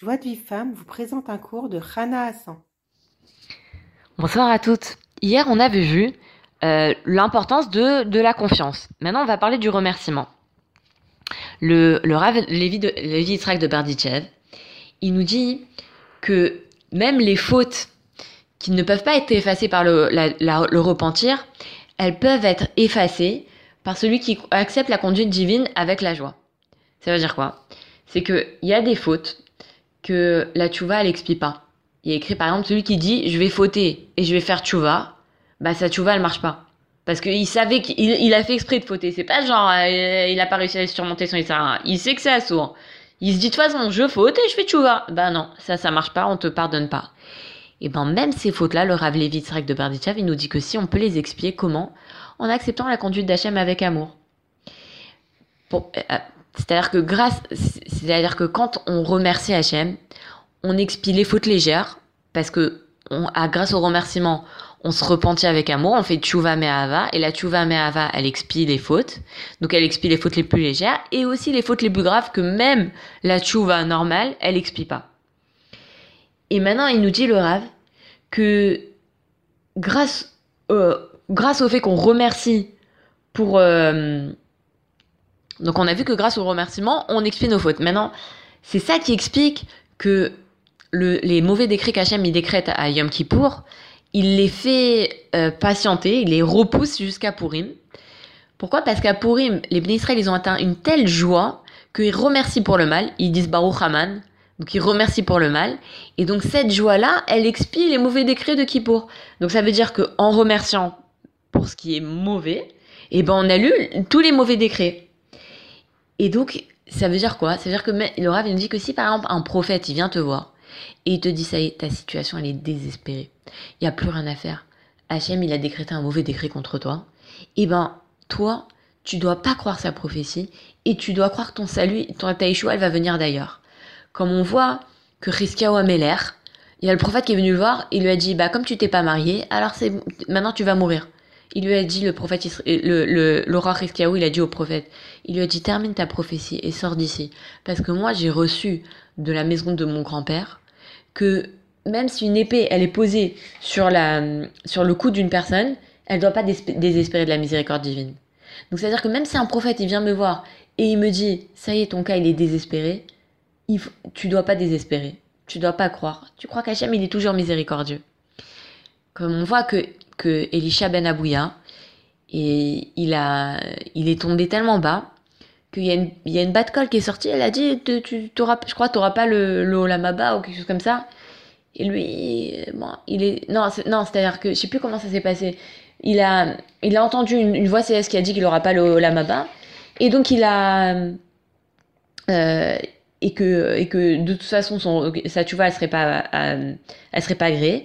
Joie de vie femme vous présente un cours de Rana Hassan. Bonsoir à toutes. Hier, on avait vu euh, l'importance de, de la confiance. Maintenant, on va parler du remerciement. Le, le Rav Lévi, de, Lévi de Berditchev, il nous dit que même les fautes qui ne peuvent pas être effacées par le, le repentir, elles peuvent être effacées par celui qui accepte la conduite divine avec la joie. Ça veut dire quoi? C'est qu'il y a des fautes que la tchouva, elle explie pas. Il y a écrit par exemple celui qui dit je vais fauter et je vais faire tchouva, bah sa tchouva elle marche pas. Parce qu'il savait qu'il il a fait exprès de fauter. C'est pas genre euh, il a pas réussi à surmonter son Issara. Il sait que c'est assourd. Il se dit de toute façon je faute et je fais tchouva. Bah non, ça ça marche pas, on te pardonne pas. Et ben même ces fautes-là, le Rav Levi Tzrak de Berditchev, il nous dit que si on peut les expier, comment? En acceptant la conduite d'Hachem avec amour. Euh, c'est-à-dire que grâce, c'est-à-dire que quand on remercie Hachem, on expie les fautes légères parce que on, à, grâce au remerciement, on se repentit avec amour, on fait tchouva me'ava et la tchouva me'ava, elle expie les fautes. Donc elle expie les fautes les plus légères et aussi les fautes les plus graves que même la tchouva normale, elle expie pas. Et maintenant, il nous dit le Rav que grâce euh, grâce au fait qu'on remercie pour euh, donc on a vu que grâce au remerciement, on expie nos fautes. Maintenant, c'est ça qui explique que le, les mauvais décrets qu'Hachem il décrète à Yom Kippour, il les fait euh, patienter, il les repousse jusqu'à Purim. Pourquoi? Parce qu'à Purim, les Bnei ils ont atteint une telle joie qu'ils remercient pour le mal. Ils disent Baruch Haman. Donc ils remercient pour le mal. Et donc cette joie-là, elle expie les mauvais décrets de Kippour. Donc ça veut dire qu'en remerciant pour ce qui est mauvais, eh ben on annule tous les mauvais décrets. Et donc, ça veut dire quoi? Ça veut dire que le Rav, il nous dit que si par exemple un prophète, vient te voir et il te dit, ça y est, ta situation, elle est désespérée, il n'y a plus rien à faire, Hachem, il a décrété un mauvais décret contre toi, et ben, toi, tu dois pas croire sa prophétie et tu dois croire que ton salut, ton taïchoua, elle va venir d'ailleurs. Comme on voit que Rizkiyahu Ameler, il y a le prophète qui est venu le voir, il lui a dit, bah, comme tu t'es pas marié, alors c'est, maintenant tu vas mourir. Il lui a dit, le prophète, le, le, le il a dit au prophète, il lui a dit, termine ta prophétie et sors d'ici. Parce que moi, j'ai reçu de la maison de mon grand-père que même si une épée, elle est posée sur, la, sur le cou d'une personne, elle ne doit pas désespérer de la miséricorde divine. Donc, c'est-à-dire que même si un prophète, il vient me voir et il me dit, ça y est, ton cas, il est désespéré, il, tu dois pas désespérer. Tu dois pas croire. Tu crois qu'Hachem, il est toujours miséricordieux. Comme on voit que que Elisha Ben Abouya, et il, a, il est tombé tellement bas qu'il y a une, il y a une batte colle qui est sortie, elle a dit, tu, tu je crois, tu n'auras pas le, le Olamaba ou quelque chose comme ça. Et lui, bon, il est, non, c'est, non, c'est-à-dire que je sais plus comment ça s'est passé. Il a, il a entendu une, voix céleste qui a dit qu'il n'aura pas le Olamaba. Et donc il a, euh, et que, et que de toute façon, son, ça, tu vois, elle serait pas, euh, elle serait pas agréée.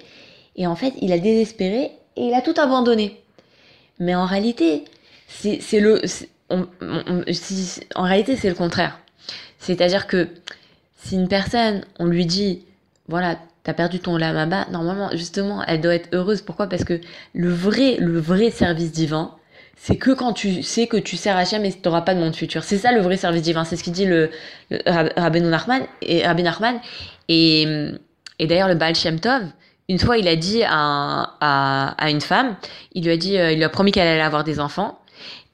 Et en fait, il a désespéré et il a tout abandonné. Mais en réalité, c'est le, on, en réalité, c'est le contraire. C'est-à-dire que si une personne, on lui dit, voilà, t'as perdu ton lamaba, normalement, justement, elle doit être heureuse. Pourquoi? Parce que le vrai, le vrai service divin, c'est que quand tu sais que tu sers Hachem et tu n'auras pas de monde futur. C'est ça le vrai service divin. C'est ce qu'il dit le, le Rabbi Nachman et Rabbi Nachman et, et d'ailleurs le Baal Shem Tov une fois, il a dit à, à, une femme, il lui a dit, euh, il lui a promis qu'elle allait avoir des enfants.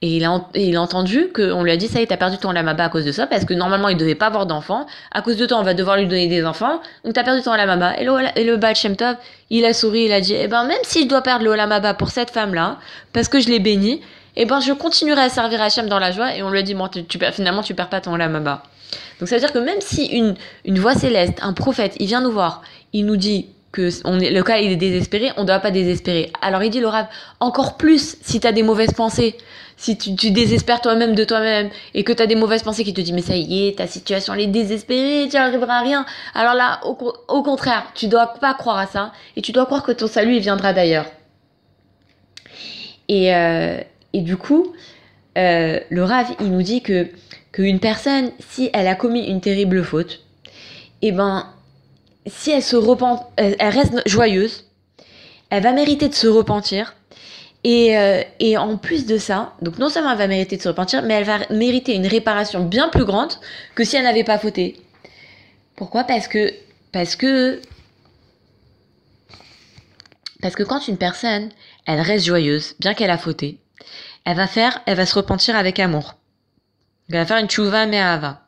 Et il a, il a entendu qu'on lui a dit, ça y est, t'as perdu ton lamaba à cause de ça, parce que normalement, il devait pas avoir d'enfants. À cause de toi, on va devoir lui donner des enfants. Donc, t'as perdu ton lamaba. Et le, et le Baal Shem Tov, il a souri, il a dit, eh ben, même si je dois perdre le lamaba pour cette femme-là, parce que je l'ai bénie, eh ben, je continuerai à servir Hachem dans la joie. Et on lui a dit, bon, tu, tu, finalement, tu perds pas ton lamaba. Donc, ça veut dire que même si une, une voix céleste, un prophète, il vient nous voir, il nous dit, que on est, le cas il est désespéré, on ne doit pas désespérer. Alors il dit le Rav, encore plus si tu as des mauvaises pensées, si tu, désespères toi-même de toi-même et que tu as des mauvaises pensées qui te disent mais ça y est, ta situation elle est désespérée, tu n'arriveras à rien. Alors là, au, contraire, tu dois pas croire à ça et tu dois croire que ton salut viendra d'ailleurs. Et, euh, et du coup, euh, le Rav il nous dit que qu'une personne, si elle a commis une terrible faute, eh ben si elle se repent, elle, reste joyeuse, elle va mériter de se repentir. Et, euh, et en plus de ça, donc non seulement elle va mériter de se repentir, mais elle va mériter une réparation bien plus grande que si elle n'avait pas fauté. Pourquoi? Parce que parce que parce que quand une personne, elle reste joyeuse, bien qu'elle a fauté, elle va faire, elle va se repentir avec amour. Elle va faire une tchouva me'ava.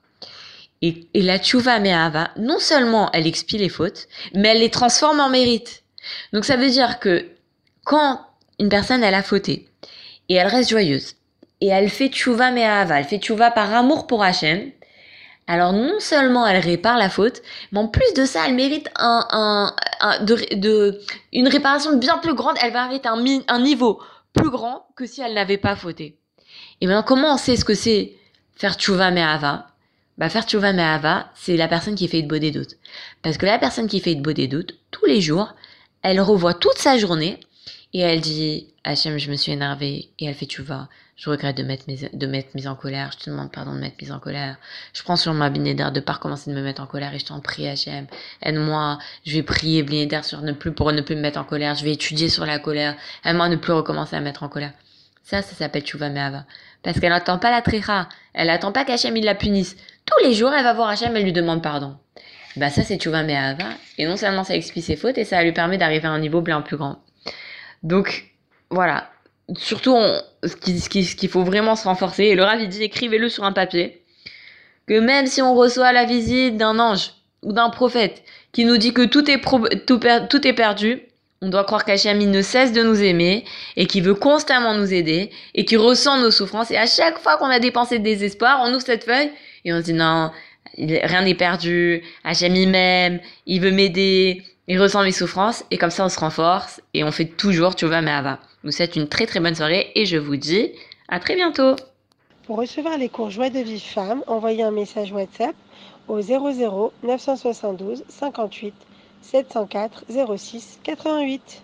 Et, la tchouva me'ava, non seulement elle expie les fautes, mais elle les transforme en mérite. Donc ça veut dire que quand une personne, elle a fauté, et elle reste joyeuse, et elle fait tchouva me'ava, elle fait tchouva par amour pour Hachem, alors non seulement elle répare la faute, mais en plus de ça, elle mérite un, un, de, de, une réparation bien plus grande. Elle va mériter un, un niveau plus grand que si elle n'avait pas fauté. Et maintenant, comment on sait ce que c'est faire tchouva me'ava? Bah, faire tchouva me'ava, c'est la personne qui fait de des doutes. Parce que la personne qui fait de des doutes, tous les jours, elle revoit toute sa journée et elle dit Hachem, je me suis énervée. Et elle fait tchouva. Je regrette de m'être mise, de en colère. Je te demande pardon de m'être mise en colère. Je prends sur ma Blinéder de pas recommencer de me mettre en colère et je t'en prie, Hachem. Aide-moi. Je vais prier Blinéder sur ne plus, pour ne plus me mettre en colère. Je vais étudier sur la colère. Aide-moi à ne plus recommencer à me mettre en colère. Ça, ça s'appelle Tchouva Me'ava. Parce qu'elle n'attend pas la tricha. Elle n'attend pas qu'Hachem il la punisse. Tous les jours, elle va voir Hachem, elle lui demande pardon. Bah ça, c'est Tchouva Me'ava. Et non seulement ça explie ses fautes, et ça lui permet d'arriver à un niveau bien plus grand. Donc, voilà. Surtout, on, ce qu'il faut vraiment se renforcer, et le Rav, il dit, écrivez-le sur un papier, que même si on reçoit la visite d'un ange ou d'un prophète qui nous dit que tout est, tout, tout est perdu, on doit croire qu'Hachem, ne cesse de nous aimer et qui veut constamment nous aider et qui ressent nos souffrances. Et à chaque fois qu'on a des pensées de désespoir, on ouvre cette feuille et on se dit non, rien n'est perdu. Hachem, il m'aime, il veut m'aider, il ressent mes souffrances. Et comme ça, on se renforce et on fait toujours tu vas mais Ava. Vous souhaite une très très bonne soirée et je vous dis à très bientôt. Pour recevoir les cours Joie de vie femme, envoyez un message WhatsApp au 00 972 58 704 06 88.